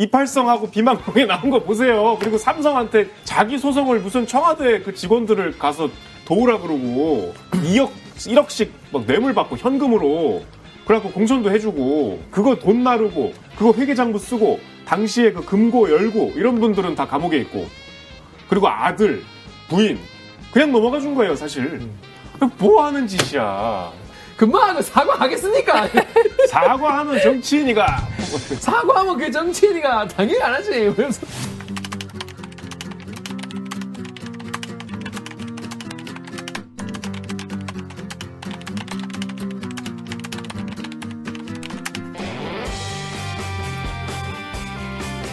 이팔성하고 비망봉에 나온 거 보세요. 그리고 삼성한테 자기 소송을 무슨 청와대 그 직원들을 가서 도우라 그러고 2억 1억씩 막 뇌물 받고 현금으로 그래갖고 공천도 해주고 그거 돈 나르고 그거 회계장부 쓰고 당시에 그 금고 열고 이런 분들은 다 감옥에 있고. 그리고 아들 부인 그냥 넘어가 준 거예요 사실. 뭐 하는 짓이야 금방 사과하겠습니까? 사과하면 정치인이가. 사과하면 그 정치인이가 당연히 안 하지. 그래서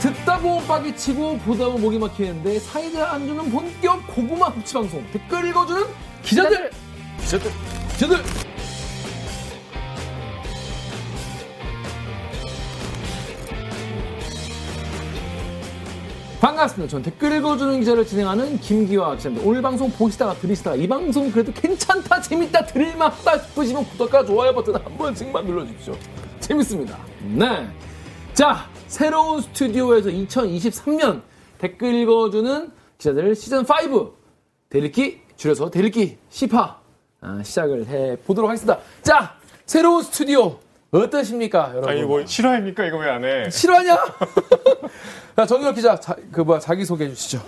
듣다 보면 빡이 치고 보다 보면 목이 막히는데 사이다 안 주는 본격 고구마 섭취 방송. 댓글 읽어주는 기자들. 기자들. 기자들 반갑습니다. 전 댓글 읽어주는 기자를 진행하는 김기화 기자입니다. 오늘 방송 보시다가 들으시다가 이 방송 그래도 괜찮다, 재밌다, 들을만하다 싶으시면 구독과 좋아요 버튼 한 번씩만 눌러주십시오. 재밌습니다. 네. 자, 새로운 스튜디오에서 2023년 댓글 읽어주는 기자들 시즌5 대리기 줄여서 대리기 10화 아, 시작을 해 보도록 하겠습니다. 자, 새로운 스튜디오 어떠십니까, 여러분? 아니 뭐 실화입니까 이거 왜 안 해? 실화냐? 자, 정유혁 기자, 자, 그 뭐야 자기 소개해 주시죠.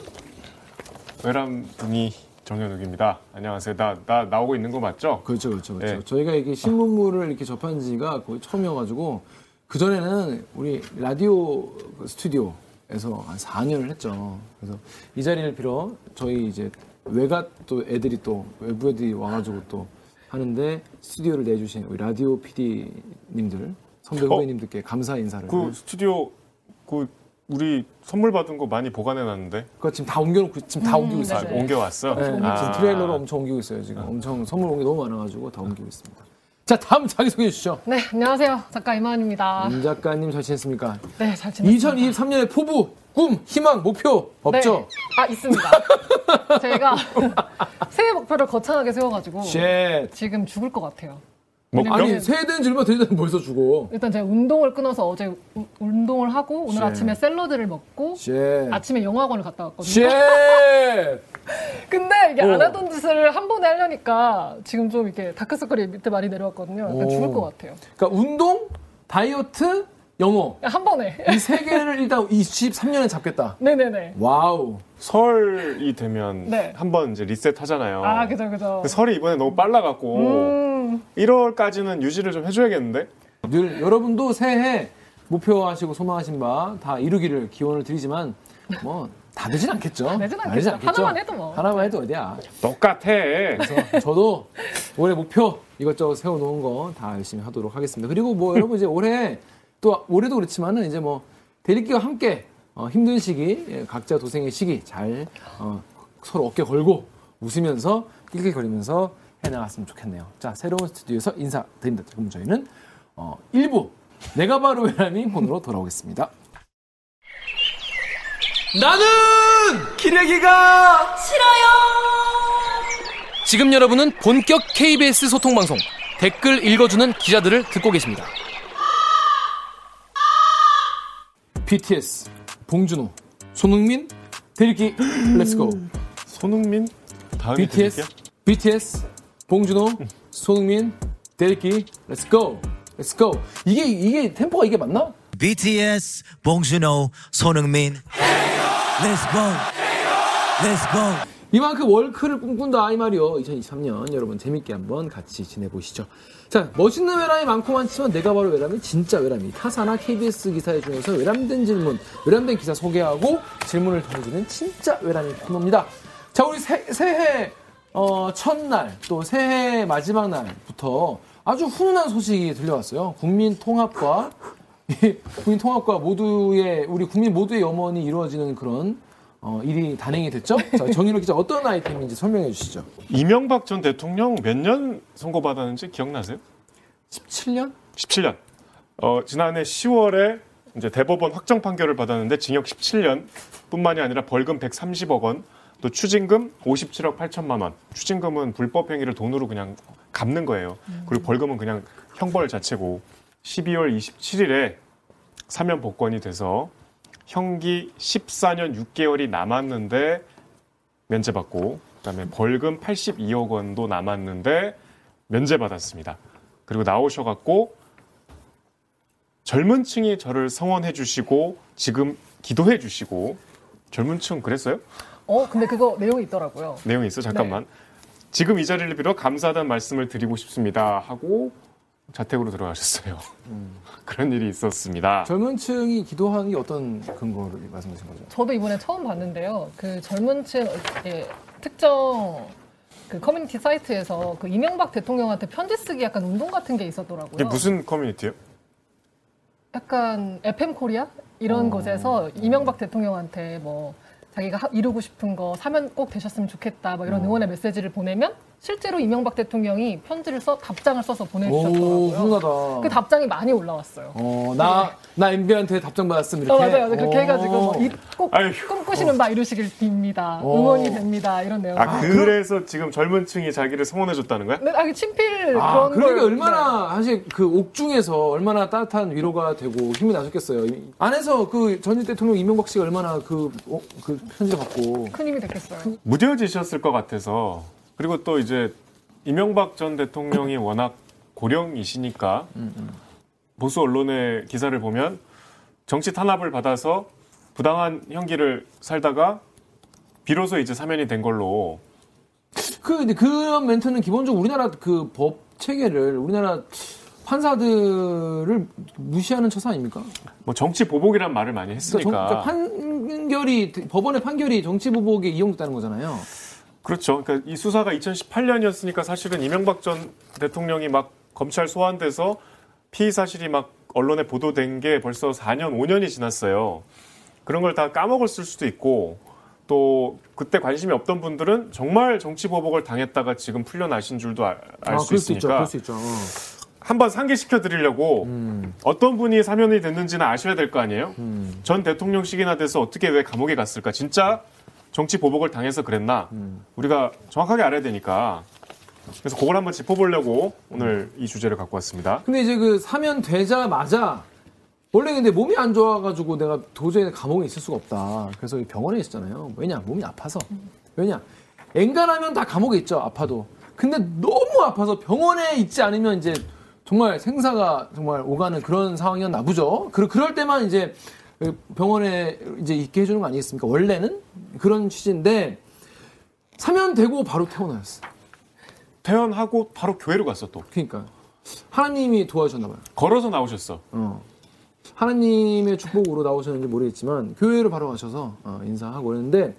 외람둥이 정현욱입니다. 안녕하세요. 나, 나 나오고 있는 거 맞죠? 그렇죠, 그렇죠, 그렇죠. 네. 저희가 이게 신문물을 이렇게 접한 지가 거의 처음이어가지고 그 전에는 우리 라디오 그 스튜디오에서 한 4년을 했죠. 그래서 이 자리를 빌어 저희 이제 외갓 또 애들이 또 외부 애들이 와가지고 또 하는데 스튜디오를 내주신 우리 라디오 PD님들 선배 어? 후배님들께 감사 인사를. 그 스튜디오 그 우리 선물 받은 거 많이 보관해 놨는데 그거 지금 다 옮겨놓고 지금 다 옮기고 있어요. 아, 네. 옮겨 왔어. 네, 지금 아. 트레일러로 엄청 옮기고 있어요. 지금 엄청 선물 옮기 너무 많아가지고 다 옮기고 있습니다. 자, 다음 자기 소개해 주시죠. 네, 안녕하세요. 작가 이만입니다. 임 작가님 잘 지냈습니까? 네, 잘 지냈습니다. 2023년의 포부, 꿈, 희망, 목표 없죠? 네. 아, 있습니다. 제가 새해 목표를 거창하게 세워가지고 shit. 지금 죽을 것 같아요. 뭐 아니 세대는 질문 되는데 벌써 죽어. 일단 제가 운동을 끊어서 어제 우- 운동을 하고 오늘 shit. 아침에 샐러드를 먹고 shit. 아침에 영화관을 갔다 왔거든요. shit. 근데 이게 어. 안 하던 짓을 한 번에 하려니까 지금 좀 이렇게 다크서클이 밑에 많이 내려왔거든요. 약간 오. 죽을 것 같아요. 그러니까 운동, 다이어트, 영어 한 번에. 이 세 개를 일단 23년에 잡겠다. 네네네. Wow. 설이 되면 네. 한번 이제 리셋 하잖아요. 아, 그죠, 그죠. 그 설이 이번에 너무 빨라갖고 음, 1월까지는 유지를 좀 해줘야겠는데? 늘 여러분도 새해 목표하시고 소망하신 바 다 이루기를 기원을 드리지만 뭐다 되진 않겠죠. 되진 않겠죠. 하나만 해도 뭐. 하나만 해도 어디야. 똑같아. 그래서 저도 올해 목표 이것저것 세워놓은 거 다 열심히 하도록 하겠습니다. 그리고 뭐 여러분 이제 올해 또 올해도 그렇지만은 이제 뭐 대리기와 함께 어, 힘든 시기 예, 각자 도생의 시기 잘 어, 서로 어깨 걸고 웃으면서 낄낄거리면서 해나갔으면 좋겠네요. 자 새로운 스튜디오에서 인사드립니다. 그럼 저희는 어, 1부 내가 바로 외람이 폰으로 돌아오겠습니다. 나는 기레기가 지금 여러분은 본격 KBS 소통 방송 댓글 읽어주는 기자들을 듣고 계십니다. BTS 봉준호, 손흥민, 댓읽기 let's go. 손흥민? 다음이 BTS, 드릴게요. BTS, 봉준호, 손흥민, 댓읽기 let's go. Let's go. 이게 이게 템포가 이게 맞나? BTS, 봉준호, 손흥민. Let's go. Let's go. 이만큼 월클을 꿈꾼다 이 말이요. 2023년 여러분 재밌게 한번 같이 지내보시죠. 자 멋있는 외람이 많고 많지만 내가 바로 외람이 진짜 외람이 타사나 KBS 기사의 중에서 외람된 질문, 외람된 기사 소개하고 질문을 더해주는 진짜 외람이 코너입니다. 자 우리 새, 새해 어, 첫날 또 새해 마지막 날부터 아주 훈훈한 소식이 들려왔어요. 국민 통합과 이 국민 통합과 모두의 우리 국민 모두의 염원이 이루어지는 그런 어, 일이 단행이 됐죠. 자, 정인호 기자 어떤 아이템인지 설명해 주시죠. 이명박 전 대통령 몇 년 선고받았는지 기억나세요? 17년? 17년. 어, 지난해 10월에 이제 대법원 확정 판결을 받았는데 징역 17년 뿐만이 아니라 벌금 130억 원, 또 추징금 57억 8천만 원. 추징금은 불법 행위를 돈으로 그냥 갚는 거예요. 그리고 벌금은 그냥 형벌 자체고 12월 27일에 사면 복권이 돼서 형기 14년 6개월이 남았는데 면제받고 그다음에 벌금 82억 원도 남았는데 면제받았습니다. 그리고 나오셔갖고 젊은 층이 저를 성원해 주시고 지금 기도해 주시고 젊은 층 그랬어요? 어, 근데 그거 내용이 있더라고요. 내용이 있어 잠깐만. 지금 이 자리를 빌어 감사하다는 말씀을 드리고 싶습니다 하고 자택으로 들어가셨어요. 그런 일이 있었습니다. 젊은 층이 기도하는 게 어떤 근거를 말씀하신 거죠? 저도 이번에 처음 봤는데요. 그 젊은 층 예, 특정 그 커뮤니티 사이트에서 그 이명박 대통령한테 편지 쓰기 약간 운동 같은 게 있었더라고요. 이게 무슨 커뮤니티요? 약간 FM 코리아 이런 어. 곳에서 이명박 대통령한테 뭐 자기가 하- 이루고 싶은 거 사면 꼭 되셨으면 좋겠다 뭐 어. 이런 응원의 메시지를 보내면 실제로 이명박 대통령이 편지를 써 답장을 써서 오, 보내주셨더라고요. 훌륭하다. 그 답장이 많이 올라왔어요. 어, 나, 나 MB한테 답장 받았음, 이렇게. 어, 맞아요. 그렇게 어. 해가지고 뭐 이- 꼭 아휴. 꿈꾸시는 바 이루시길 빕니다. 어. 응원이 됩니다. 이런 내용. 아, 그래서 지금 젊은 층이 자기를 성원해 줬다는 거야? 네, 아, 친필 아, 그런 그러니까 걸- 얼마나 사실 그 옥중에서 얼마나 따뜻한 위로가 되고 힘이 나셨겠어요. 이- 안에서 그 전직 대통령 이명박 씨가 얼마나 그, 어, 그 편지를 받고. 네, 큰 힘이 됐겠어요. 무뎌지셨을 것 같아서 그리고 또 이제 이명박 전 대통령이 워낙 고령이시니까 보수 언론의 기사를 보면 정치 탄압을 받아서 부당한 형기를 살다가 비로소 이제 사면이 된 걸로 그, 근데 그런 멘트는 기본적으로 우리나라 그 법 체계를, 우리나라 판사들을 무시하는 처사 아닙니까? 뭐 정치 보복이란 말을 많이 그러니까, 정- 했으니까 그러니까 판결이, 법원의 판결이 정치 보복에 이용됐다는 거잖아요. 그렇죠. 그러니까 이 수사가 2018년이었으니까 사실은 이명박 전 대통령이 막 검찰 소환돼서 피의 사실이 막 언론에 보도된 게 벌써 4년, 5년이 지났어요. 그런 걸 다 까먹었을 수도 있고 또 그때 관심이 없던 분들은 정말 정치 보복을 당했다가 지금 풀려나신 줄도 알수 아. 있으니까 수 있죠. 한번 상기시켜 드리려고 음, 어떤 분이 사면이 됐는지는 아셔야 될 거 아니에요? 음. 전 대통령식이나 돼서 어떻게 왜 감옥에 갔을까? 진짜 정치 보복을 당해서 그랬나? 음. 우리가 정확하게 알아야 되니까. 그래서 그걸 한번 짚어보려고 오늘 이 주제를 갖고 왔습니다. 근데 이제 그 사면 되자마자 원래 근데 몸이 안 좋아가지고 내가 도저히 감옥에 있을 수가 없다. 그래서 병원에 있었잖아요. 왜냐? 몸이 아파서. 왜냐? 엔간하면 다 감옥에 있죠. 아파도. 근데 너무 아파서 병원에 있지 않으면 이제 정말 생사가 정말 오가는 그런 상황이었나 보죠. 그- 그럴 때만 이제 병원에 이제 있게 해주는 거 아니겠습니까? 원래는 그런 취지인데 사면되고 바로 퇴원하였어. 퇴원하고 바로 교회로 갔어 또. 그러니까 하나님이 도와주셨나 봐요. 걸어서 나오셨어. 어. 하나님의 축복으로 나오셨는지 모르겠지만 교회로 바로 가셔서 어, 인사하고 그랬는데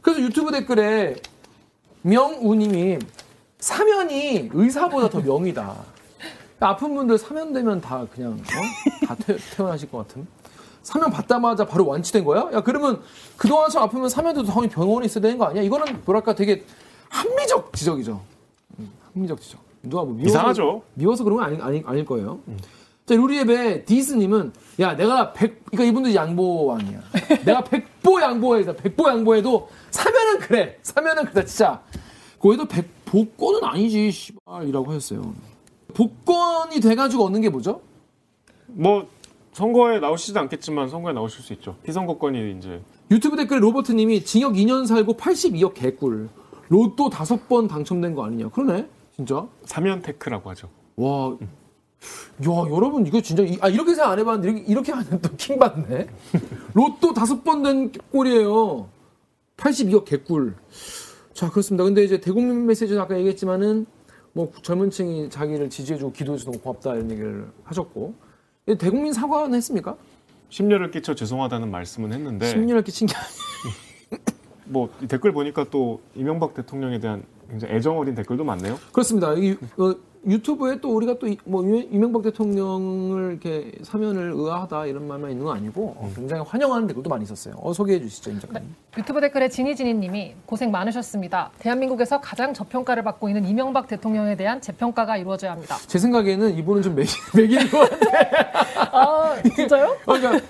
그래서 유튜브 댓글에 명우님이 사면이 의사보다 더 명이다. 아픈 분들 사면되면 다 그냥 어? 다 퇴, 퇴원하실 것 같은. 사면 받자마자 바로 완치된 거야? 야 그러면 그동안 좀 아프면 사면돼도 당연히 병원에 있어야 되는 거 아니야? 이거는 뭐랄까 되게 합리적 지적이죠. 음, 합리적 지적. 누가 뭐 미워서, 이상하죠? 미워서 그런 건 아니, 아니, 아닐 거예요. 자, 루리앱의 디스님은, 야, 내가 백, 그러니까 이분도 양보왕이야. 내가 백보 양보해서, 백보 양보해도, 사면은 그래. 사면은 그래, 진짜. 거기도 백, 복권은 아니지, 씨발이라고 하셨어요. 복권이 돼가지고 얻는 게 뭐죠? 뭐 선거에 나오시지 않겠지만 선거에 나오실 수 있죠. 피선거권이 이제 유튜브 댓글에 로버트님이 징역 2년 살고 82억 개꿀. 로또 다섯 번 당첨된 거 아니냐. 그러네. 진짜. 사면 테크라고 하죠. 와, 야, 여러분, 이거 진짜, 이- 아, 이렇게 생각 안 해봤는데, 이렇게, 이렇게 하면 또 킹 받네. 로또 다섯 번된 꼴이에요. 82억 개꿀. 자, 그렇습니다. 근데 이제 대국민 메시지는 아까 얘기했지만은, 뭐, 젊은 층이 자기를 지지해주고 기도해줘서 너무 고맙다, 이런 얘기를 하셨고. 이 대국민 사과는 했습니까? 심려를 끼쳐 죄송하다는 말씀은 했는데 심리를 끼친 게 아니에요. 뭐이 댓글 보니까 또 이명박 대통령에 대한 굉장히 애정 어린 댓글도 많네요. 그렇습니다. 이, 어, 유튜브에 또 우리가 또 뭐 이명박 대통령을 이렇게 사면을 의아하다 이런 말만 있는 건 아니고 어, 굉장히 환영하는 댓글도 많이 있었어요. 어, 소개해 주시죠, 임 작가님. 유튜브 댓글에 지니지니님이 고생 많으셨습니다. 대한민국에서 가장 저평가를 받고 있는 이명박 대통령에 대한 재평가가 이루어져야 합니다. 제 생각에는 이분은 좀 매기, 매기는 것 같아요. 아 진짜요? 그러니까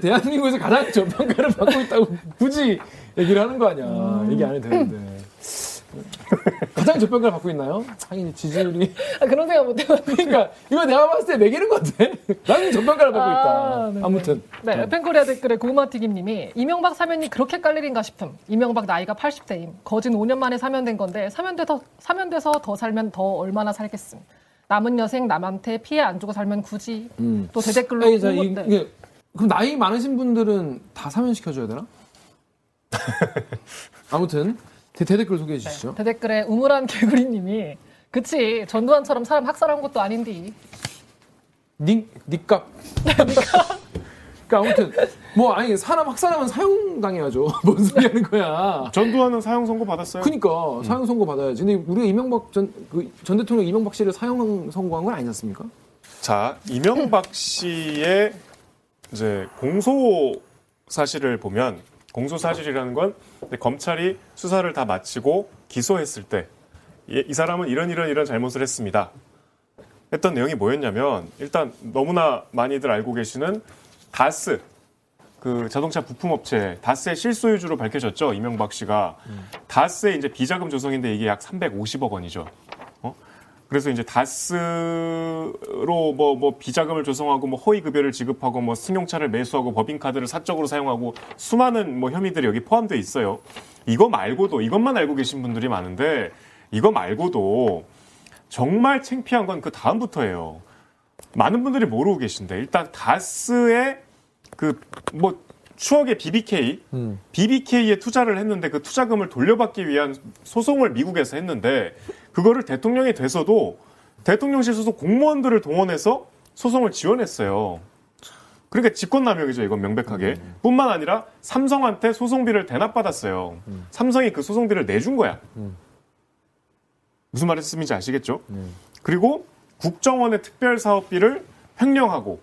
대한민국에서 가장 저평가를 받고 있다고 굳이 얘기를 하는 거 아니야. 얘기 안 해도 되는데. 가장 저평가를 받고 있나요? 하긴 지지율이 아, 그런 생각 못 해봤는데. 그러니까 이거 내가 봤을 때 매기는 건데 나는 저평가를 받고 있다. 네네. 아무튼 네, 팬코리아 댓글에 고구마튀김 님이 이명박 사면이 그렇게 깔 일인가 싶음. 이명박 나이가 80대임. 거진 5년 만에 사면된 건데 사면돼서 사면돼서 더 살면 더 얼마나 살겠음. 남은 여생 남한테 피해 안 주고 살면 굳이 또 대댓글로 아니, 자, 이, 네. 이게 그럼 나이 많으신 분들은 다 사면 시켜줘야 되나? 아무튼 대, 대댓글 소개해 주시죠. 대댓글에 우물한 개구리님이 그치 전두환처럼 사람 학살한 것도 아닌디. 니, 니값. 그러니까 아무튼 뭐 아니 사람 학살하면 사형 당해야죠. 뭔 소리 하는 거야. 전두환은 사형 선고 받았어요. 그러니까 사형 선고 받아야지. 근데 우리가 이명박 전 그 전 대통령 이명박 씨를 사형 선고한 건 아니지 않습니까? 자, 이명박 씨의 이제 공소 사실을 보면 공소 사실이라는 건 검찰이 수사를 다 마치고 기소했을 때 이 사람은 이런 이런 이런 잘못을 했습니다. 했던 내용이 뭐였냐면 일단 너무나 많이들 알고 계시는 다스 그 자동차 부품업체 다스의 실소유주로 밝혀졌죠 이명박 씨가 다스의 이제 비자금 조성인데 이게 약 350억 원이죠. 어? 그래서 이제 다스로 뭐, 뭐 비자금을 조성하고 뭐 허위 급여를 지급하고 뭐 승용차를 매수하고 법인카드를 사적으로 사용하고 수많은 뭐 혐의들이 여기 포함되어 있어요. 이거 말고도 이것만 알고 계신 분들이 많은데 이거 말고도 정말 창피한 건 그 다음부터예요. 많은 분들이 모르고 계신데 일단 다스의 그 뭐 추억의 BBK, BBK에 투자를 했는데 그 투자금을 돌려받기 위한 소송을 미국에서 했는데 그거를 대통령이 돼서도 대통령실 소속 공무원들을 동원해서 소송을 지원했어요. 그러니까 직권남용이죠, 이건 명백하게. 뿐만 아니라 삼성한테 소송비를 대납받았어요. 삼성이 그 소송비를 내준 거야. 무슨 말씀인지 아시겠죠? 그리고 국정원의 특별사업비를 횡령하고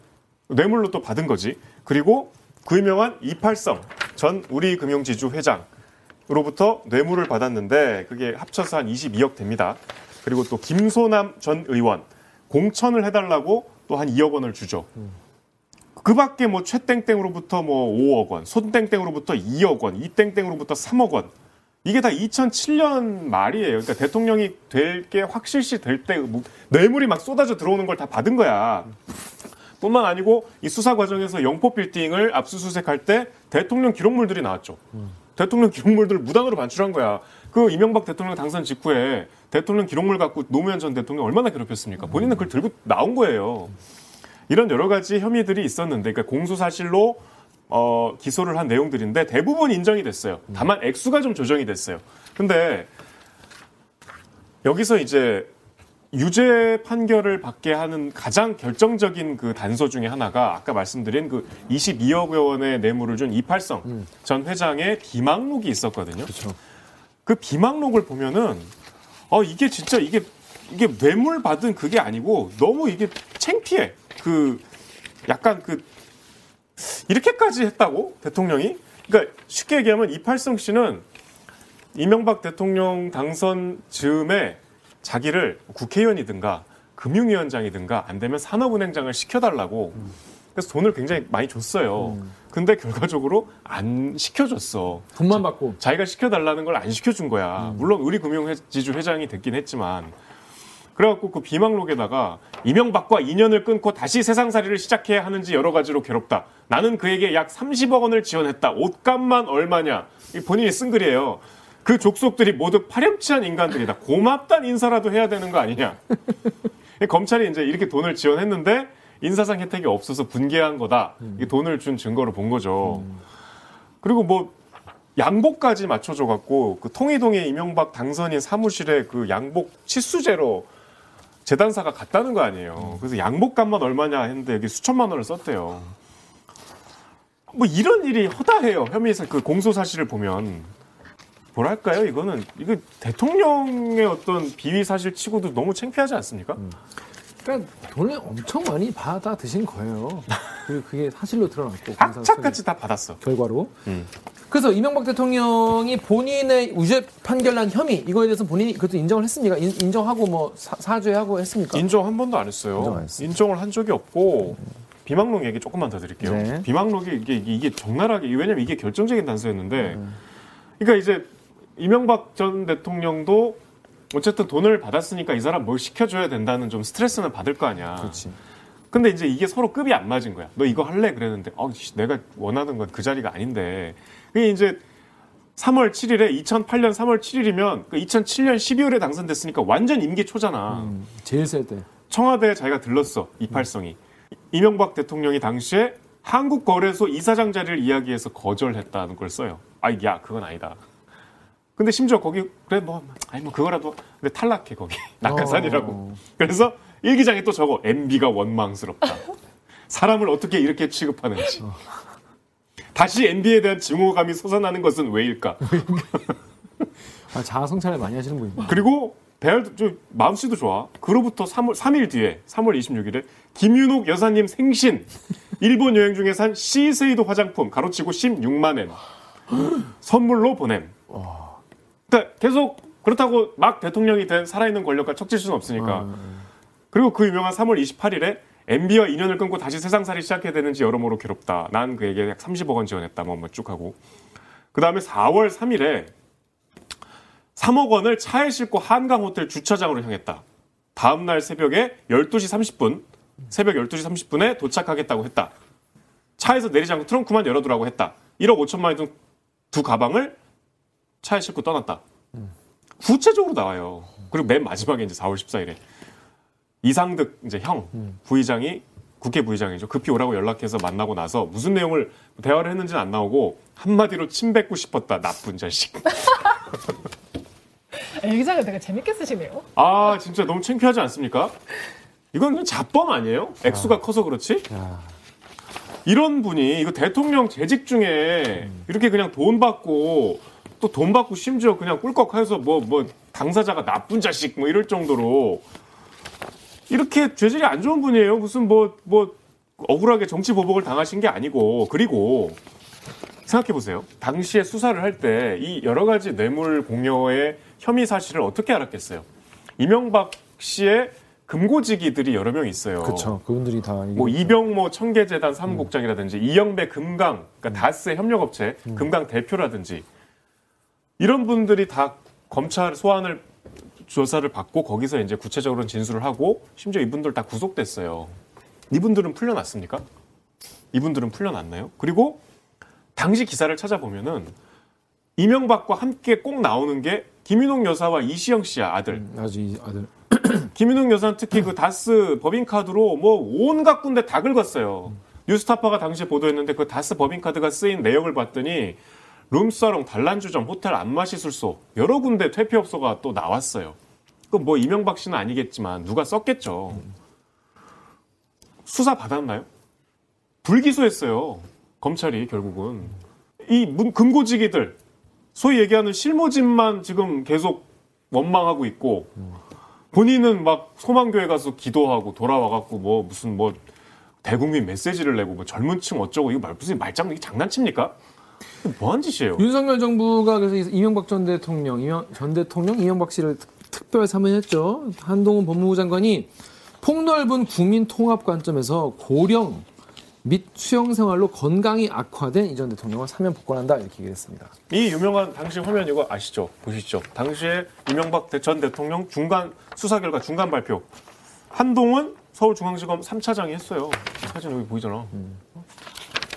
뇌물로 또 받은 거지. 그리고 그 유명한 이팔성 전 우리금융지주 회장으 로부터 뇌물을 받았는데 그게 합쳐서 한 22억 됩니다. 그리고 또 김소남 전 의원 공천을 해달라고 또 한 2억 원을 주죠. 그 밖에 뭐 최땡땡으로부터 뭐 5억 원, 손땡땡으로부터 2억 원, 이땡땡으로부터 3억 원. 이게 다 2007년 말이에요. 그러니까 대통령이 될 게 확실시 될 때 뇌물이 막 쏟아져 들어오는 걸 다 받은 거야. 뿐만 아니고 이 수사 과정에서 영포 빌딩을 압수수색할 때 대통령 기록물들이 나왔죠. 대통령 기록물들을 무단으로 반출한 거야. 그 이명박 대통령 당선 직후에 대통령 기록물 갖고 노무현 전 대통령 얼마나 괴롭혔습니까? 본인은 그걸 들고 나온 거예요. 이런 여러 가지 혐의들이 있었는데, 그러니까 공소 사실로 어, 기소를 한 내용들인데 대부분 인정이 됐어요. 다만 액수가 좀 조정이 됐어요. 근데 여기서 이제 유죄 판결을 받게 하는 가장 결정적인 그 단서 중에 하나가 아까 말씀드린 그 22억 원의 뇌물을 준 이팔성 전 회장의 비망록이 있었거든요. 그 비망록을 보면은 어 이게 진짜 이게 이게 뇌물 받은 그게 아니고 너무 이게 창피해. 그 약간 그 이렇게까지 했다고 대통령이? 그러니까 쉽게 얘기하면 이팔성 씨는 이명박 대통령 당선 즈음에 자기를 국회의원이든가 금융위원장이든가 안 되면 산업은행장을 시켜달라고 그래서 돈을 굉장히 많이 줬어요. 근데 결과적으로 안 시켜줬어. 돈만 받고 자기가 시켜달라는 걸 안 시켜준 거야. 물론 우리 금융지주 회장이 됐긴 했지만. 그래갖고 그 비망록에다가 이명박과 인연을 끊고 다시 세상살이를 시작해야 하는지 여러 가지로 괴롭다. 나는 그에게 약 30억 원을 지원했다. 옷값만 얼마냐. 이 본인이 쓴 글이에요. 그 족속들이 모두 파렴치한 인간들이다. 고맙단 인사라도 해야 되는 거 아니냐. 검찰이 이제 이렇게 돈을 지원했는데 인사상 혜택이 없어서 분개한 거다. 이 돈을 준 증거로 본 거죠. 그리고 뭐 양복까지 맞춰줘 갖고 그 통이동의 이명박 당선인 사무실에 그 양복 치수제로 재단사가 갔다는 거 아니에요. 그래서 양복값만 얼마냐 했는데 여기 수천만 원을 썼대요. 뭐 이런 일이 허다해요. 혐의상 그 공소 사실을 보면 뭐랄까요? 이거는 이거 대통령의 어떤 비위 사실 치고도 너무 창피하지 않습니까? 그러니까 돈을 엄청 많이 받아 드신 거예요. 그리고 그게 사실로 드러났고 악착같이 다 받았어. 결과로. 음. 그래서 이명박 대통령이 본인의 유죄 판결 난 혐의 이거에 대해서 본인이 그것도 인정을 했습니까? 인, 정하고뭐 사, 사죄하고 했습니까? 인정 한 번도 안 했어요. 인정 안 했어요. 인정을 한 적이 없고 비망록 얘기 조금만 더 드릴게요. 네. 비망록이 이게, 이게 적나라하게 왜냐면 이게 결정적인 단서였는데 음. 그러니까 이제 이명박 전 대통령도 어쨌든 돈을 받았으니까 이 사람 뭘 시켜줘야 된다는 좀 스트레스는 받을 거 아니야. 그렇지. 근데 이제 이게 서로 급이 안 맞은 거야. 너 이거 할래? 그랬는데, 어, 씨, 내가 원하는 건 그 자리가 아닌데. 그게 이제 3월 7일에 2008년 3월 7일이면 그 2007년 12월에 당선됐으니까 완전 임기 초잖아. 음, 제일 셀 때. 청와대에 자기가 들렀어. 이팔성이. 이명박 대통령이 당시에 한국거래소 이사장 자리를 이야기해서 거절했다는 걸 써요. 아, 야, 그건 아니다. 근데 심지어 거기 그래 뭐 아니 뭐 그거라도 근데 탈락해 거기 낙하산이라고. 어. 그래서 일기장에 또 적어 MB가 원망스럽다. 사람을 어떻게 이렇게 취급하는지. 다시 MB에 대한 증오감이 솟아나는 것은 왜일까? 아, 자아 성찰을 많이 하시는 분입니다. 그리고 배알도 좀 마음 씨도 좋아. 그로부터 3월 3일 뒤에 3월 26일에 김윤옥 여사님 생신 일본 여행 중에 산 시세이도 화장품 가로치고 16만 엔 선물로 보냄. 그러니까 계속 그렇다고 막 대통령이 된 살아있는 권력과 척질 수는 없으니까. 그리고 그 유명한 3월 28일에 MB와 인연을 끊고 다시 세상살이 시작해야 되는지 여러모로 괴롭다. 난 그에게 약 30억 원 지원했다. 뭐, 뭐쭉 하고. 그 다음에 4월 3일에 3억 원을 차에 싣고 한강 호텔 주차장으로 향했다. 다음 날 새벽에 12시 30분, 새벽 12시 30분에 도착하겠다고 했다. 차에서 내리지 않고 트렁크만 열어두라고 했다. 1억 5천만 원 두 가방을 차에 싣고 떠났다. 구체적으로 나와요. 그리고 맨 마지막에 이제 4월 14일에 이상득 이제 형 부의장이 국회 부의장이죠. 급히 오라고 연락해서 만나고 나서 무슨 내용을 대화를 했는지는 안 나오고 한마디로 침 뱉고 싶었다. 나쁜 자식. 일기장을 되게 재밌게 쓰시네요. 아 진짜 너무 창피하지 않습니까? 이건 자범 아니에요? 액수가 커서 그렇지? 야, 이런 분이 이거 대통령 재직 중에 이렇게 그냥 돈 받고 또 돈 받고 심지어 그냥 꿀꺽해서 뭐 뭐 당사자가 나쁜 자식 뭐 이럴 정도로 이렇게 죄질이 안 좋은 분이에요. 무슨 뭐뭐 억울하게 정치 보복을 당하신 게 아니고 그리고 생각해 보세요. 당시에 수사를 할 때 이 여러 가지 뇌물 공여의 혐의 사실을 어떻게 알았겠어요? 이명박 씨의 금고지기들이 여러 명 있어요. 그쵸. 그분들이 다. 뭐 이병모 청계재단 사무국장이라든지 이영배 금강 그러니까 다스의 협력업체 금강 대표라든지 이런 분들이 다 검찰 소환을 조사를 받고 거기서 이제 구체적으로 진술을 하고 심지어 이분들 다 구속됐어요. 이분들은 풀려났습니까? 이분들은 풀려났나요? 그리고 당시 기사를 찾아보면은 이명박과 함께 꼭 나오는 게 김윤옥 여사와 이시영 씨야 아들. 아주 이 아들. 김윤웅 여사는 특히 그 다스 법인카드로 뭐 온갖 군데 다 긁었어요. 뉴스타파가 당시에 보도했는데 그 다스 법인카드가 쓰인 내역을 봤더니 룸사롱, 단란주점, 호텔 안마시술소 여러 군데 퇴폐업소가 또 나왔어요. 그뭐 이명박 씨는 아니겠지만 누가 썼겠죠. 수사 받았나요? 불기소했어요. 검찰이 결국은 이 문- 금고지기들 소위 얘기하는 실모집만 지금 계속 원망하고 있고 본인은 막 소망교회 가서 기도하고 돌아와갖고 뭐 무슨 뭐 대국민 메시지를 내고 뭐 젊은층 어쩌고 이거 말 무슨 말장 이게 장난칩니까? 뭐한 짓이에요? 윤석열 정부가 그래서 이명박 전 대통령, 이명, 전 대통령 이명박 씨를 특- 특별 사면했죠. 한동훈 법무부 장관이 폭넓은 국민 통합 관점에서 고령 및 수영 생활로 건강이 악화된 이전 대통령을 사면 복권한다 이렇게 얘기했습니다. 이 유명한 당시 화면 이거 아시죠? 보시죠. 당시에 이명박 대- 전 대통령 중간 수사 결과 중간 발표. 한동훈 서울중앙지검 3차장이 했어요. 사진 여기 보이잖아.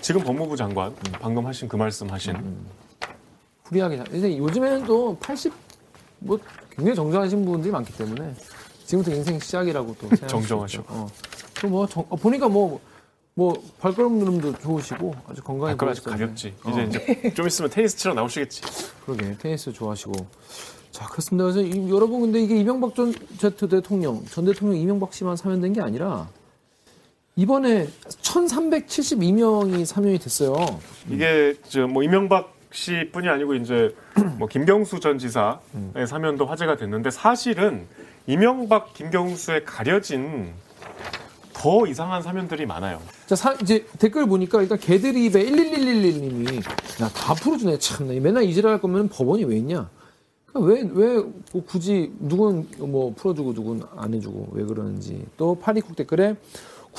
지금 법무부 장관 방금 하신 그 말씀 하신 후리하게 잘- 이제 요즘에는 또 80 뭐 굉장히 정정하신 분들이 많기 때문에 지금부터 인생 시작이라고 또 생각할 수 정정하셔. 있죠. 어. 또 뭐 정- 어, 보니까 뭐 뭐 발걸음 누름도 좋으시고 아주 건강해 발걸 아직 보였어요. 가볍지. 어. 이제 이제 좀 있으면 테니스 치러 나오시겠지. 그러게 테니스 좋아하시고 자 그렇습니다. 그래서 이- 여러분 근데 이게 이명박 전 대통령 전 대통령 이명박 씨만 사면된 게 아니라 이번에 1,372명이 사면이 됐어요. 이게 저뭐 이명박 씨뿐이 아니고 이제 뭐 김경수 전 지사의 사면도 화제가 됐는데 사실은 이명박 김경수에 가려진 더 이상한 사면들이 많아요. 자 사- 이제 댓글 보니까 일단 개드립에 11111님이 야 다 풀어주네 참나 맨날 이질할 거면 법원이 왜 있냐? 왜왜 왜 굳이 누군 뭐 풀어주고 누군 안 해주고 왜 그러는지 또 파리콕 댓글에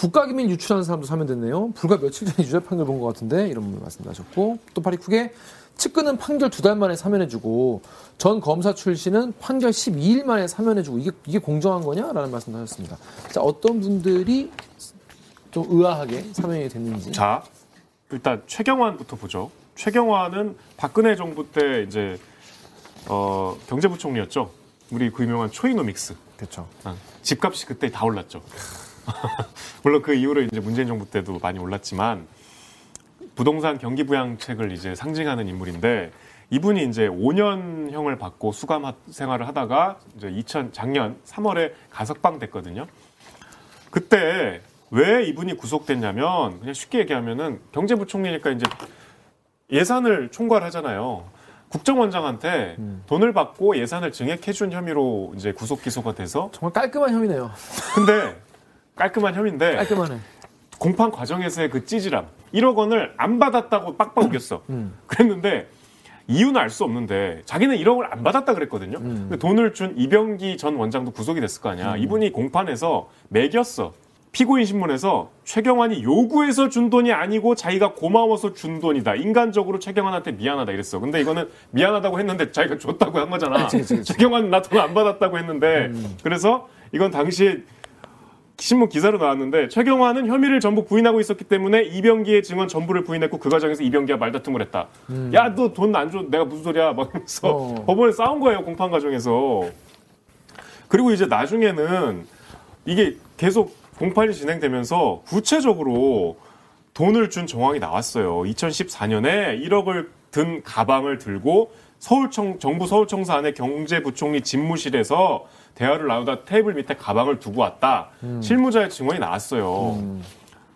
국가기밀 유출하는 사람도 사면됐네요. 불과 며칠 전에 유죄 판결 본 것 같은데 이런 분 말씀하셨고 또 파리쿡에 측근은 판결 두 달 만에 사면해주고 전 검사 출신은 판결 12일 만에 사면해주고 이게 이게 공정한 거냐라는 말씀도 하셨습니다. 자 어떤 분들이 좀 의아하게 사면이 됐는지. 자, 일단 최경환부터 보죠. 최경환은 박근혜 정부 때 이제 어, 경제부총리였죠. 우리 그 유명한 초이노믹스. 그렇죠. 아, 집값이 그때 다 올랐죠. 물론 그 이후로 이제 문재인 정부 때도 많이 올랐지만 부동산 경기 부양책을 이제 상징하는 인물인데 이분이 이제 5년형을 받고 수감 하- 생활을 하다가 이제 2000 작년 3월에 가석방 됐거든요. 그때 왜 이분이 구속됐냐면 그냥 쉽게 얘기하면은 경제부총리니까 이제 예산을 총괄하잖아요. 국정원장한테 돈을 받고 예산을 증액해준 혐의로 이제 구속 기소가 돼서 정말 깔끔한 혐의네요. 근데 깔끔한 혐의인데 깔끔하네. 공판 과정에서의 그 찌질함 1억 원을 안 받았다고 빡빡 우겼어. 음. 그랬는데 이유는 알 수 없는데 자기는 1억을 안 받았다 그랬거든요. 음. 근데 돈을 준 이병기 전 원장도 구속이 됐을 거 아니야. 이분이 공판에서 매겼어. 피고인 신문에서 최경환이 요구해서 준 돈이 아니고 자기가 고마워서 준 돈이다. 인간적으로 최경환한테 미안하다 이랬어. 근데 이거는 미안하다고 했는데 자기가 줬다고 한 거잖아. 최경환 나돈 안 받았다고 했는데 음. 그래서 이건 당시에 신문 기사로 나왔는데 최경환은 혐의를 전부 부인하고 있었기 때문에 이병기의 증언 전부를 부인했고 그 과정에서 이병기와 말다툼을 했다. 야너 돈 안 줘 내가 무슨 소리야 막 이러면서 음. 어. 법원에 싸운 거예요 공판 과정에서. 그리고 이제 나중에는 이게 계속 공판이 진행되면서 구체적으로 돈을 준 정황이 나왔어요. 2014년에 1억을 든 가방을 들고 서울청 정부 서울청사 안에 경제부총리 집무실에서 대화를 나누다 테이블 밑에 가방을 두고 왔다. 실무자의 증언이 나왔어요.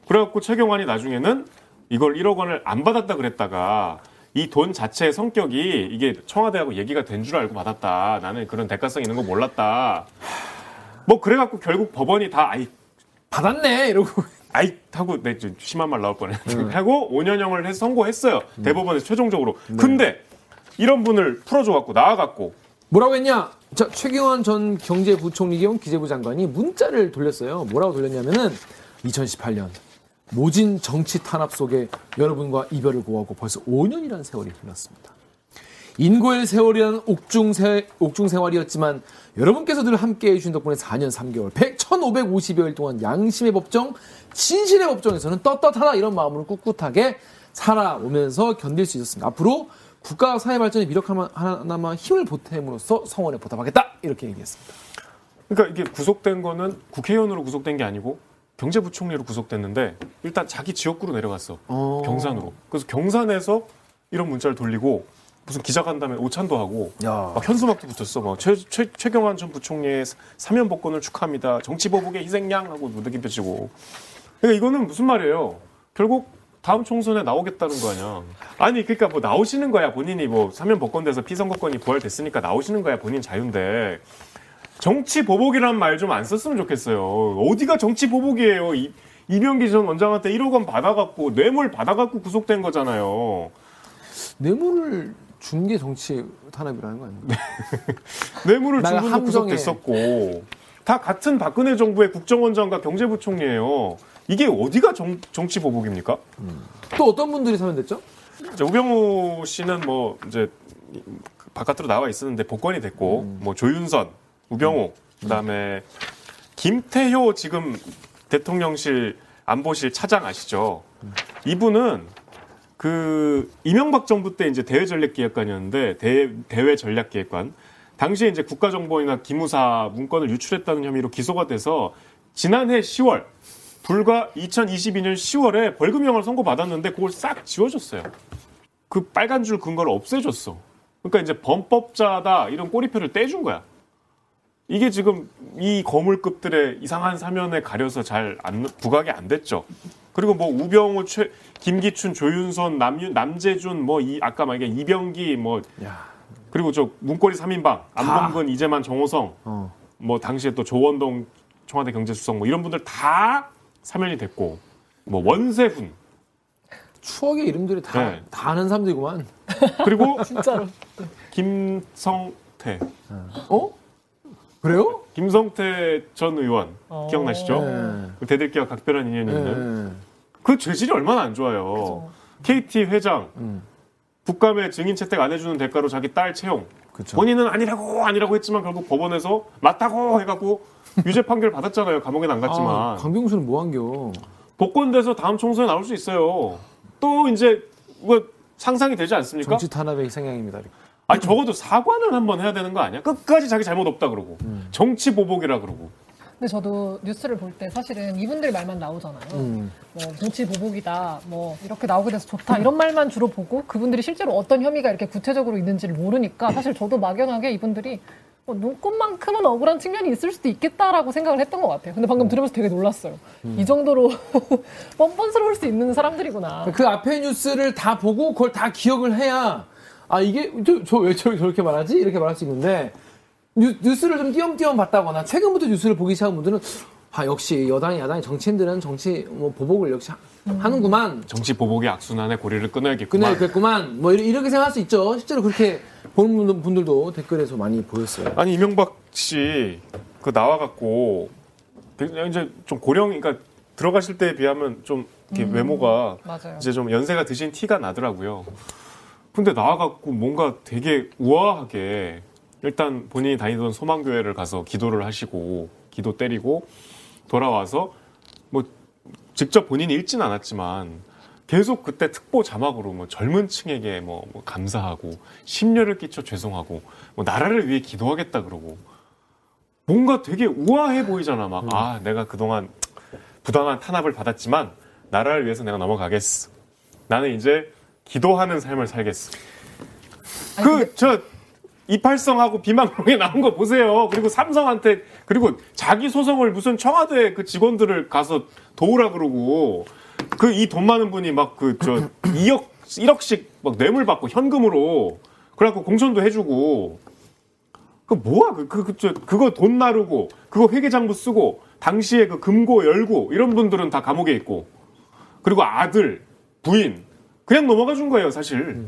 그래갖고 최경환이 나중에는 이걸 1억 원을 안 받았다 그랬다가 이 돈 자체의 성격이 이게 청와대하고 얘기가 된 줄 알고 받았다. 나는 그런 대가성 있는 거 몰랐다. 뭐 그래갖고 결국 법원이 다 아이 받았네 이러고 아이 하고 내 좀 심한 말 나올 뻔했네. 하고 5년형을 해서 선고했어요. 대법원에서 최종적으로. 근데 이런 분을 풀어줘 갖고 나와 갖고 뭐라고 했냐? 자, 최경환 전 경제부총리 겸 기재부 장관이 문자를 돌렸어요. 뭐라고 돌렸냐면은 2018년 모진 정치 탄압 속에 여러분과 이별을 고하고 벌써 5년이라는 세월이 흘렀습니다. 인고의 세월이라는 옥중, 세, 옥중 생활이었지만 여러분께서 늘 함께 해주신 덕분에 4년 3개월, 100, 1550여일 동안 양심의 법정, 진실의 법정에서는 떳떳하다 이런 마음으로 꿋꿋하게 살아오면서 견딜 수 있었습니다. 앞으로 국가 사회 발전에 미력 하나- 하나만 힘을 보탬으로써 성원에 보답하겠다 이렇게 얘기했습니다. 그러니까 이게 구속된 거는 국회의원으로 구속된 게 아니고 경제부총리로 구속됐는데 일단 자기 지역구로 내려갔어. 어. 경산으로. 그래서 경산에서 이런 문자를 돌리고 무슨 기자간담회 오찬도 하고 야. 막 현수막도 붙였어. 막 최, 최, 최경환 전 부총리의 사면 복권을 축하합니다. 정치 보복의 희생양 하고 무드기 펴지고. 그러니까 이거는 무슨 말이에요? 결국 다음 총선에 나오겠다는 거 아니야. 아니 그러니까 뭐 나오시는 거야 본인이 뭐 사면 복권돼서 피선거권이 부활됐으니까 나오시는 거야 본인 자유인데 정치 보복이라는 말좀 안 썼으면 좋겠어요. 어디가 정치 보복이에요? 이, 이병기 전 원장한테 1억 원 받아갖고 뇌물 받아갖고 구속된 거잖아요. 뇌물을 준 게 정치 탄압이라는 거 아닙니까? 뇌물을 준 분도 함정에. 구속됐었고 다 같은 박근혜 정부의 국정원장과 경제부총리예요. 이게 어디가 정, 정치 보복입니까? 또 어떤 분들이 사면됐죠? 우병우 씨는 뭐 이제 바깥으로 나와 있었는데 복권이 됐고 음. 뭐 조윤선, 우병우 그다음에 김태효 지금 대통령실 안보실 차장 아시죠? 이분은 그 이명박 정부 때 이제 대외 전략 기획관이었는데 대, 대외 전략 기획관 당시에 이제 국가정보원이나 기무사 문건을 유출했다는 혐의로 기소가 돼서 지난해 10월 불과 2022년 10월에 벌금형을 선고받았는데 그걸 싹 지워줬어요. 그 빨간 줄 근거를 없애줬어. 그러니까 이제 범법자다 이런 꼬리표를 떼준 거야. 이게 지금 이 거물급들의 이상한 사면에 가려서 잘 안, 부각이 안 됐죠. 그리고 뭐 우병우, 최, 김기춘, 조윤선, 남유, 남재준, 뭐 이 아까 말한 이병기, 뭐 야. 그리고 저 문고리 3인방, 안범근, 이재만, 정호성, 어. 뭐 당시에 또 조원동 청와대 경제수석 뭐 이런 분들 다 사면이 됐고 뭐 원세훈 추억의 이름들이 다, 네. 다 아는 사람들이구만. 그리고 진짜로. 김성태 어? 그래요? 김성태 전 의원 어. 기억나시죠? 네. 그 대들기와 각별한 인연이 있는 네. 그 죄질이 얼마나 안 좋아요. 그죠. KT 회장 음. 국감에 증인 채택 안 해주는 대가로 자기 딸 채용. 그쵸. 본인은 아니라고 아니라고 했지만 결국 법원에서 맞다고 해갖고 유죄 판결 받았잖아요. 감옥에는 안 갔지만 아, 강병수는 뭐 한겨? 복권돼서 다음 총선에 나올 수 있어요. 또 이제 뭐 상상이 되지 않습니까? 정치 탄압의 성향입니다. 아니 적어도 사과는 한번 해야 되는 거 아니야? 끝까지 자기 잘못 없다 그러고 음. 정치 보복이라 그러고 근데 저도 뉴스를 볼 때 사실은 이분들 말만 나오잖아요. 음. 뭐 정치 보복이다, 뭐 이렇게 나오게 돼서 좋다 이런 말만 주로 보고 그분들이 실제로 어떤 혐의가 이렇게 구체적으로 있는지를 모르니까 사실 저도 막연하게 이분들이 뭐 눈꽃만큼은 억울한 측면이 있을 수도 있겠다라고 생각을 했던 것 같아요. 근데 방금 들으면서 되게 놀랐어요. 이 정도로 뻔뻔스러울 수 있는 사람들이구나. 그 앞에 뉴스를 다 보고 그걸 다 기억을 해야 아 이게 저왜 저렇게 말하지 이렇게 말할 수 있는데 뉴, 뉴스를 좀 띄엄띄엄 봤다거나 최근부터 뉴스를 보기 시작한 분들은 아 역시 여당이 야당이 정치인들은 정치 뭐 보복을 역시 하, 하는구만 정치 보복의 악순환의 고리를 끊어야겠구만. 끝내겠구만 뭐 이렇게 생각할 수 있죠 실제로 그렇게 보는 분들- 분들도 댓글에서 많이 보였어요 아니 이명박 씨 그 나와갖고 굉장히 이제 좀 고령 그러니까 들어가실 때에 비하면 좀 이렇게 외모가 맞아요. 이제 좀 연세가 드신 티가 나더라고요. 근데 나와갖고 뭔가 되게 우아하게 일단 본인이 다니던 소망교회를 가서 기도를 하시고 기도 때리고 돌아와서 뭐 직접 본인이 읽진 않았지만 계속 그때 특보 자막으로 뭐 젊은 층에게 뭐, 뭐 감사하고 심려를 끼쳐 죄송하고 뭐 나라를 위해 기도하겠다 그러고 뭔가 되게 우아해 보이잖아. 막 아 내가 그동안 부당한 탄압을 받았지만 나라를 위해서 내가 넘어가겠어. 나는 이제 기도하는 삶을 살겠어. 아니, 근데 그저 이팔성하고 비망록에 나온 거 보세요. 그리고 삼성한테 그리고 자기 소송을 무슨 청와대 그 직원들을 가서 도우라 그러고 그 이 돈 많은 분이 막 그 저 2억 1억씩 막 뇌물 받고 현금으로 그래갖고 공천도 해주고 그 뭐야 그, 그, 그, 저, 그거 돈 나르고 그거 회계장부 쓰고 당시에 그 금고 열고 이런 분들은 다 감옥에 있고 그리고 아들 부인 그냥 넘어가 준 거예요 사실.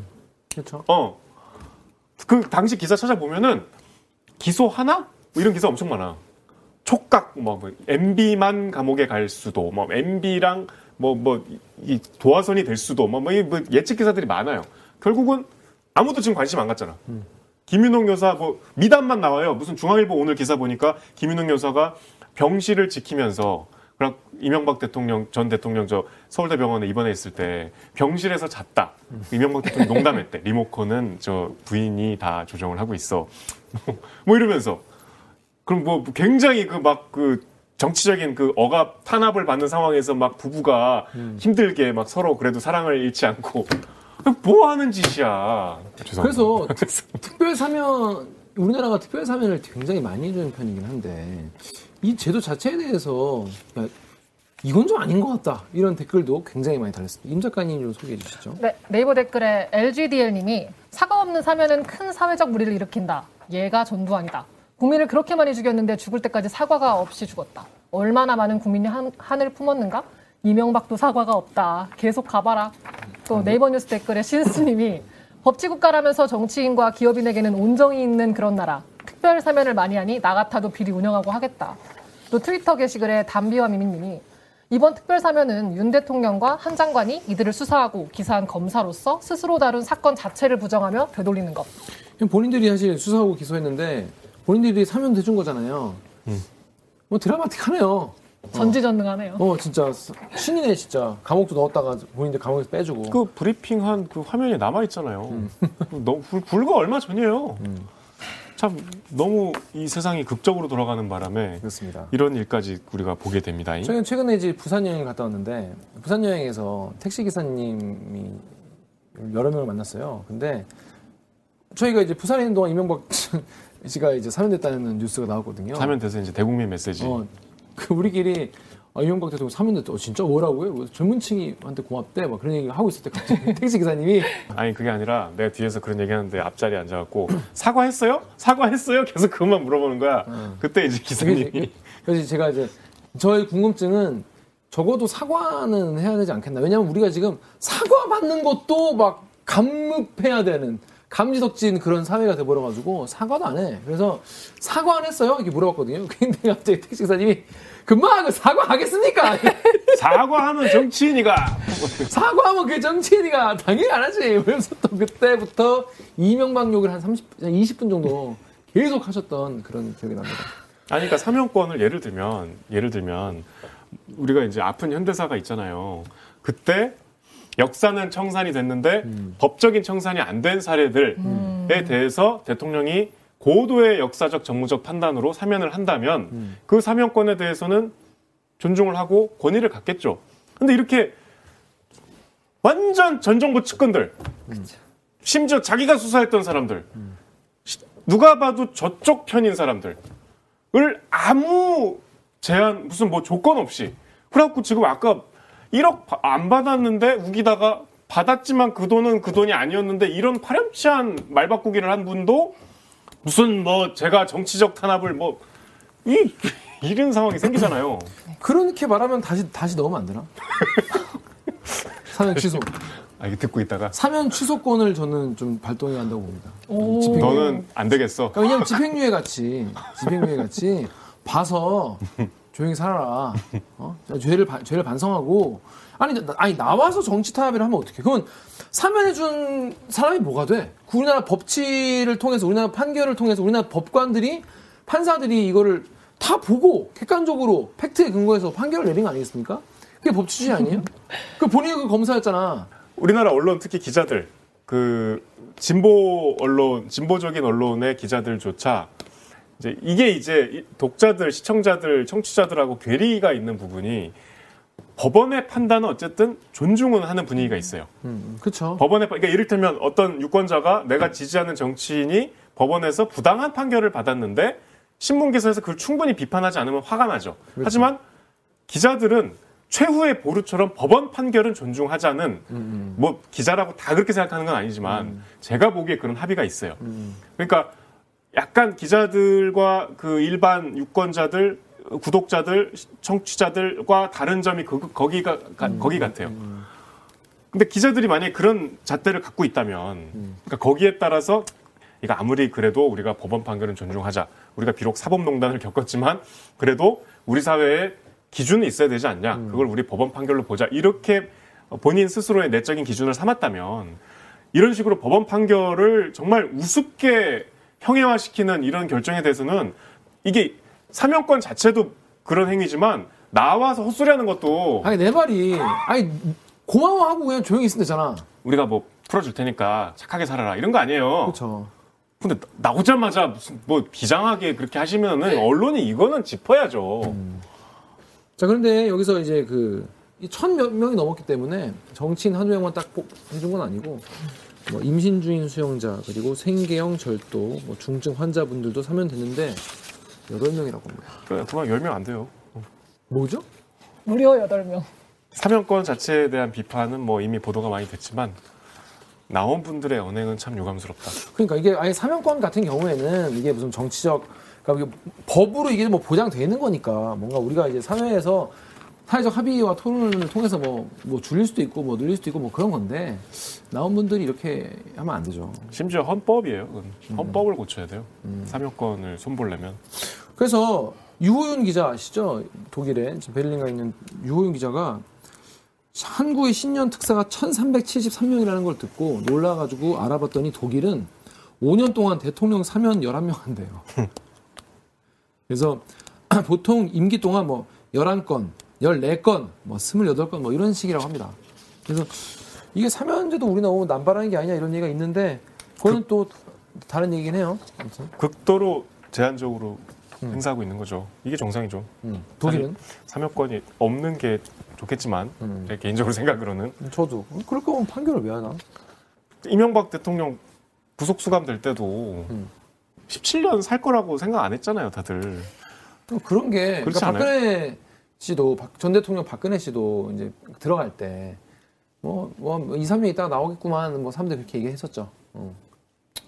그렇죠 어. 그 당시 기사 찾아보면은 기소 하나? 뭐 이런 기사 엄청 많아. 촉각 뭐, 뭐 MB만 감옥에 갈 수도 뭐 MB랑 뭐 뭐 이 도화선이 될 수도 뭐, 뭐, 이뭐 예측 기사들이 많아요. 결국은 아무도 지금 관심 안 갖잖아. 김윤홍 여사 뭐 미담만 나와요. 무슨 중앙일보 오늘 기사 보니까 김윤홍 여사가 병실을 지키면서 그럼 이명박 대통령 전 대통령 저 서울대 병원에 입원해 있을 때 병실에서 잤다. 이명박 대통령 농담했대. 리모컨은 저 부인이 다 조정을 하고 있어. 뭐 이러면서 그럼 뭐 굉장히 그 막그 정치적인 그 억압 탄압을 받는 상황에서 막 부부가 힘들게 막 서로 그래도 사랑을 잃지 않고 뭐 하는 짓이야. 죄송합니다. 그래서 특별 사면 우리나라가 특별 사면을 굉장히 많이 해주는 편이긴 한데 이 제도 자체에 대해서 야, 이건 좀 아닌 것 같다 이런 댓글도 굉장히 많이 달렸습니다. 임 작가님 좀 소개해 주시죠. 네, 네이버 댓글에 LGDL님이 사과 없는 사면은 큰 사회적 무리를 일으킨다. 얘가 전두환이다. 국민을 그렇게 많이 죽였는데 죽을 때까지 사과가 없이 죽었다. 얼마나 많은 국민이 한, 한을 품었는가? 이명박도 사과가 없다. 계속 가봐라. 또 네이버 뉴스 댓글에 신스님이 법치국가라면서 정치인과 기업인에게는 온정이 있는 그런 나라. 특별 사면을 많이 하니 나 같아도 비리 운영하고 하겠다. 또 트위터 게시글에 담비와 미미님이 이번 특별 사면은 윤 대통령과 한 장관이 이들을 수사하고 기사한 검사로서 스스로 다룬 사건 자체를 부정하며 되돌리는 것. 본인들이 사실 수사하고 기소했는데 본인들이 사면 대준 거잖아요. 뭐 드라마틱하네요. 전지전능하네요. 어 진짜 신이네 진짜 감옥도 넣었다가 본인들 감옥에서 빼주고. 그 브리핑 한 그 화면이 남아 있잖아요. 너무 불, 불과 얼마 전이에요. 참 너무 이 세상이 극적으로 돌아가는 바람에 그렇습니다. 이런 일까지 우리가 보게 됩니다. 저는 최근에 이제 부산 여행을 갔다 왔는데 부산 여행에서 택시 기사님이 여러 명을 만났어요. 근데 저희가 이제 부산에 있는 동안 이명박 씨가 이제 사면됐다는 뉴스가 나왔거든요. 사면돼서 이제 대국민 메시지. 어, 그 우리끼리 아, 이명박 대통령 사면됐다. 어, 진짜 뭐라고요? 뭐 젊은층이한테 고맙대. 막 그런 얘기 하고 있을 때 갑자기 택시 기사님이 아니 그게 아니라 내가 뒤에서 그런 얘기하는데 앞자리에 앉아갖고 사과했어요? 사과했어요? 계속 그것만 물어보는 거야. 그때 이제 그게 기사님이 이제- 그래서 제가 이제 저의 궁금증은 적어도 사과는 해야 되지 않겠나. 왜냐하면 우리가 지금 사과 받는 것도 막 감급해야 되는 감지덕진 그런 사회가 돼버려가지고 사과도 안 해. 그래서 사과 안 했어요? 이렇게 물어봤거든요. 근데 갑자기 택시기사님이 금방 사과하겠습니까? 사과하면 정치인이가 사과하면 그 정치인이가 당연히 안 하지. 그래서 또 그때부터 이명박 욕을 한 30, 한 20분 정도 계속 하셨던 그런 기억이 납니다. 아니, 그러니까 사명권을 예를 들면, 예를 들면, 우리가 이제 아픈 현대사가 있잖아요. 그때 역사는 청산이 됐는데 법적인 청산이 안 된 사례들에 대해서 대통령이 고도의 역사적 정무적 판단으로 사면을 한다면 그 사면권에 대해서는 존중을 하고 권위를 갖겠죠. 근데 이렇게 완전 전 정부 측근들, 심지어 자기가 수사했던 사람들, 시- 누가 봐도 저쪽 편인 사람들, 을 아무 제한 무슨 뭐 조건 없이 그래갖고 지금 아까 1억 바- 안 받았는데 우기다가 받았지만 그 돈은 그 돈이 아니었는데 이런 파렴치한 말 바꾸기를 한 분도 무슨 뭐 제가 정치적 탄압을 뭐 이, 이런 상황이 생기잖아요. 그렇게 말하면 다시, 다시 넣으면 안 되나? 사면 취소. 아 이게 듣고 있다가 사면 취소권을 저는 좀 발동해야 한다고 봅니다. 너는 안 되겠어. 그러니까 왜냐면 집행유예 같이, 집행유예 같이 봐서 조용히 살아라. 어? 죄를, 반- 죄를 반성하고. 아니, 나, 아니, 나와서 정치 탄압을 하면 어떡해. 그건 사면해 준 사람이 뭐가 돼? 그 우리나라 법치를 통해서, 우리나라 판결을 통해서, 우리나라 법관들이, 판사들이 이거를 다 보고 객관적으로 팩트에 근거해서 판결을 내린 거 아니겠습니까? 그게 법치주의 아니에요? 그 본인이 그 검사였잖아. 우리나라 언론 특히 기자들 그 진보 언론 진보적인 언론의 기자들조차 이제 이게 이제 이 독자들 시청자들 청취자들하고 괴리가 있는 부분이 법원의 판단은 어쨌든 존중은 하는 분위기가 있어요. 음, 그쵸. 법원의 판- 그러니까 이를테면 어떤 유권자가 내가 지지하는 정치인이 법원에서 부당한 판결을 받았는데 신문 기사에서 그걸 충분히 비판하지 않으면 화가 나죠. 하지만 기자들은 최후의 보루처럼 법원 판결은 존중하자는 뭐 기자라고 다 그렇게 생각하는 건 아니지만 제가 보기에 그런 합의가 있어요. 그러니까 약간 기자들과 그 일반 유권자들, 구독자들, 청취자들과 다른 점이 그, 거기가 가- 거기 같아요. 근데 기자들이 만약에 그런 잣대를 갖고 있다면, 그러니까 거기에 따라서 이거 아무리 그래도 우리가 법원 판결은 존중하자. 우리가 비록 사법농단을 겪었지만 그래도 우리 사회에 기준이 있어야 되지 않냐. 그걸 우리 법원 판결로 보자. 이렇게 본인 스스로의 내적인 기준을 삼았다면 이런 식으로 법원 판결을 정말 우습게 형해화시키는 이런 결정에 대해서는 이게 사명권 자체도 그런 행위지만 나와서 헛소리하는 것도 아니, 내 말이, 아니, 고마워하고 그냥 조용히 있으면 되잖아. 우리가 뭐 풀어줄 테니까 착하게 살아라 이런 거 아니에요. 그렇죠. 근데 나- 나오자마자 무슨 뭐 비장하게 그렇게 하시면은 언론이 이거는 짚어야죠. 자, 그런데 여기서 이제 그, 천 몇 명이 넘었기 때문에 정치인 한두 명만 딱 뽑- 해준 건 아니고, 뭐 임신 중인 수용자, 그리고 생계형 절도, 뭐 중증 환자분들도 사면됐는데, 여덟 명이라고 합니다. 그래, 그만 10명 안 돼요. 뭐죠? 무려 8명. 사명권 자체에 대한 비판은 뭐 이미 보도가 많이 됐지만 나온 분들의 언행은 참 유감스럽다. 그러니까 이게 아예 사면권 같은 경우에는 이게 무슨 정치적, 그러니까 이게 법으로 이게 뭐 보장되어 있는 거니까 뭔가 우리가 이제 사회에서 사회적 합의와 토론을 통해서 뭐, 뭐 줄일 수도 있고 뭐 늘릴 수도 있고 뭐 그런 건데 나온 분들이 이렇게 하면 안 되죠. 심지어 헌법이에요. 그건. 헌법을 고쳐야 돼요. 사명권을 손보려면. 그래서 유호윤 기자 아시죠? 독일에 지금 베를린 가 있는 유호윤 기자가 한국의 신년 특사가 1373명이라는 걸 듣고 놀라가지고 알아봤더니 독일은 5년 동안 대통령 사면 11명 한대요. 그래서 보통 임기 동안 뭐 11건, 14건, 뭐 28건 뭐 이런 식이라고 합니다. 그래서 이게 사면제도 우리 너무 남발하는 게 아니냐 이런 얘기가 있는데 그거는 또 다른 얘기긴 해요. 아무튼 극도로 제한적으로 행사하고 있는 거죠. 이게 정상이죠. 음, 독일은 사명권이 없는 게 좋겠지만 음. 제 개인적으로 생각으로는 저도 그럴 거면 판결을 왜 하나? 이명박 대통령 구속 수감 될 때도 음. 17년 살 거라고 생각 안 했잖아요, 다들. 또 그런 게 그러니까? 박근혜 씨도 박- 전 대통령 박근혜 씨도 이제 들어갈 때 뭐 뭐 2, 3년 있다가 나오겠구만 뭐 사람들이 그렇게 얘기했었죠. 어.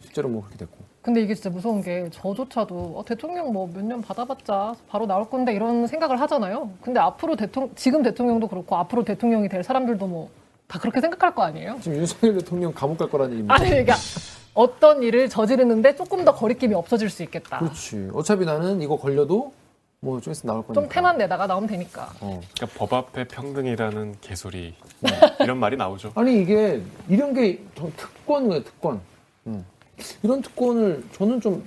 실제로 뭐 그렇게 됐고. 근데 이게 진짜 무서운 게 저조차도 어, 대통령 뭐 몇 년 받아봤자 바로 나올 건데 이런 생각을 하잖아요. 근데 앞으로 대통령 지금 대통령도 그렇고 앞으로 대통령이 될 사람들도 뭐 다 그렇게 생각할 거 아니에요? 지금 윤석열 대통령 감옥 갈 거라는 얘기입니다. 아니 이게 어떤 일을 저지르는데 조금 더 거리낌이 없어질 수 있겠다. 그렇지. 어차피 나는 이거 걸려도 뭐좀 있으면 나올 거니까. 좀 태만 내다가 나오면 되니까. 어. 그러니까 법 앞에 평등이라는 개소리 이런 말이 나오죠. 아니 이게 이런 게 저- 특권이에요 특권. 음. 이런 특권을 저는 좀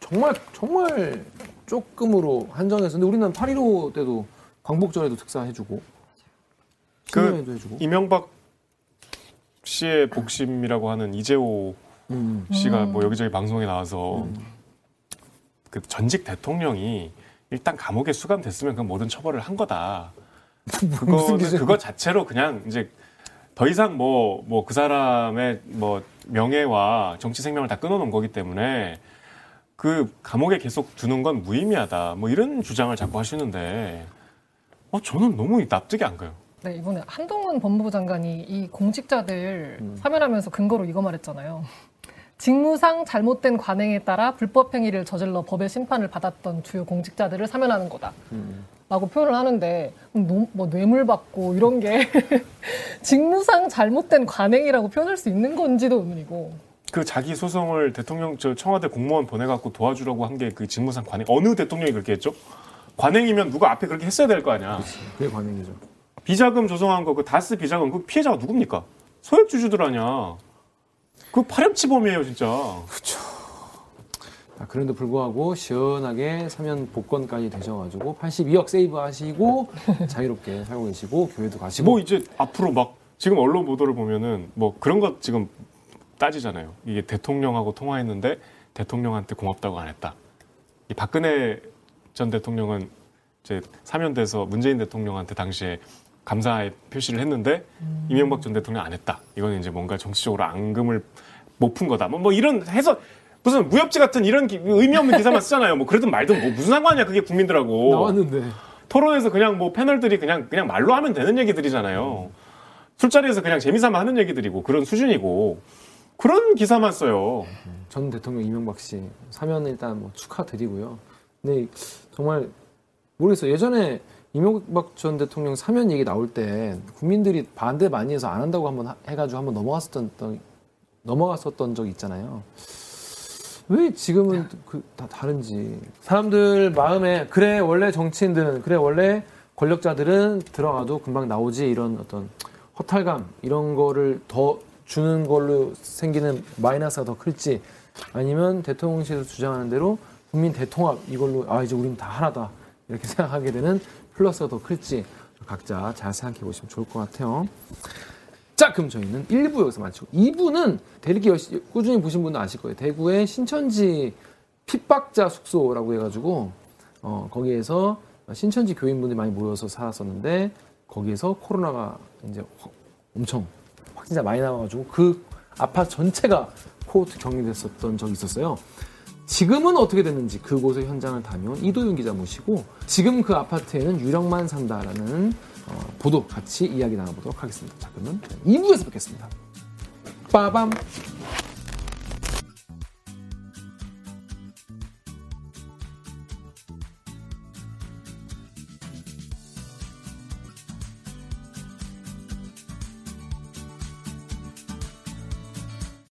정말 정말 조금으로 한정해서 근데 우리는 8.15 때도 광복절에도 특사 해주고 그 해주고 이명박 씨의 복심이라고 하는 이재호 음. 씨가 뭐 여기저기 방송에 나와서 그 전직 대통령이 일단 감옥에 수감됐으면 그 모든 처벌을 한 거다. 그거는 기준? 그거 자체로 그냥 이제 더 이상 뭐 뭐 그 사람의 뭐 명예와 정치 생명을 다 끊어놓은 거기 때문에 그 감옥에 계속 두는 건 무의미하다. 뭐 이런 주장을 자꾸 하시는데 어 저는 너무 납득이 안 가요. 네, 이번에 한동훈 법무부 장관이 이 공직자들 음. 사면하면서 근거로 이거 말했잖아요. 직무상 잘못된 관행에 따라 불법 행위를 저질러 법의 심판을 받았던 주요 공직자들을 사면하는 거다. 음. 라고 표현을 하는데 노- 뭐 뇌물 받고 이런 게 직무상 잘못된 관행이라고 표현할 수 있는 건지도 의문이고 그 자기 소송을 대통령 저 청와대 공무원 보내갖고 도와주려고 한 게 그 직무상 관행 어느 대통령이 그렇게 했죠? 관행이면 누가 앞에 그렇게 했어야 될 거 아니야. 그게 관행이죠. 비자금 조성한 거 그 다스 비자금 그 피해자가 누굽니까? 소액주주들 아니야. 그 파렴치범이에요 진짜. 자, 그런데 불구하고 시원하게 사면 복권까지 되셔가지고 82억 세이브 하시고 자유롭게 살고 계시고 교회도 가시고 뭐 이제 앞으로 막 지금 언론 보도를 보면은 뭐 그런 것 지금 따지잖아요. 이게 대통령하고 통화했는데 대통령한테 고맙다고 안 했다. 이 박근혜 전 대통령은 이제 사면돼서 문재인 대통령한테 당시에 감사의 표시를 했는데 이명박 전 대통령 안 했다. 이거는 이제 뭔가 정치적으로 앙금을 못 푼 거다. 뭐, 뭐 이런 해서 무슨 무협지 같은 이런 기- 의미 없는 기사만 쓰잖아요. 뭐 그래도 말든 뭐 무슨 상관이야 그게 국민들하고. 나왔는데 토론에서 그냥 뭐 패널들이 그냥 그냥 말로 하면 되는 얘기들이잖아요. 술자리에서 그냥 재미삼아 하는 얘기들이고 그런 수준이고 그런 기사만 써요. 전 대통령 이명박 씨 사면 일단 뭐 축하드리고요. 근데 정말 모르겠어요. 예전에 이명박 전 대통령 사면 얘기 나올 때 국민들이 반대 많이 해서 안 한다고 한번 하- 해가지고 한번 넘어갔었던 던- 넘어갔었던 적 있잖아요. 왜 지금은 그 다 다른지 사람들 마음에 그래 원래 정치인들은 그래 원래 권력자들은 들어가도 금방 나오지 이런 어떤 허탈감 이런 거를 더 주는 걸로 생기는 마이너스가 더 클지 아니면 대통령실에서 주장하는 대로 국민 대통합 이걸로 아 이제 우리는 다 하나다 이렇게 생각하게 되는 플러스가 더 클지 각자 잘 생각해 보시면 좋을 것 같아요. 자, 그럼 저희는 1부 여기서 마치고 2부는 대리기 꾸준히 보신 분은 아실 거예요. 대구의 신천지 핍박자 숙소라고 해가지고 어, 거기에서 신천지 교인분들이 많이 모여서 살았었는데 거기에서 코로나가 이제 확- 엄청 확진자 많이 나와가지고 그 아파트 전체가 코호트 격리됐었던 적이 있었어요. 지금은 어떻게 됐는지 그곳의 현장을 다녀온 이도윤 기자 모시고 지금 그 아파트에는 유령만 산다라는 어, 보도 같이 이야기 나눠보도록 하겠습니다. 자 그러면 2부에서 뵙겠습니다. 빠밤.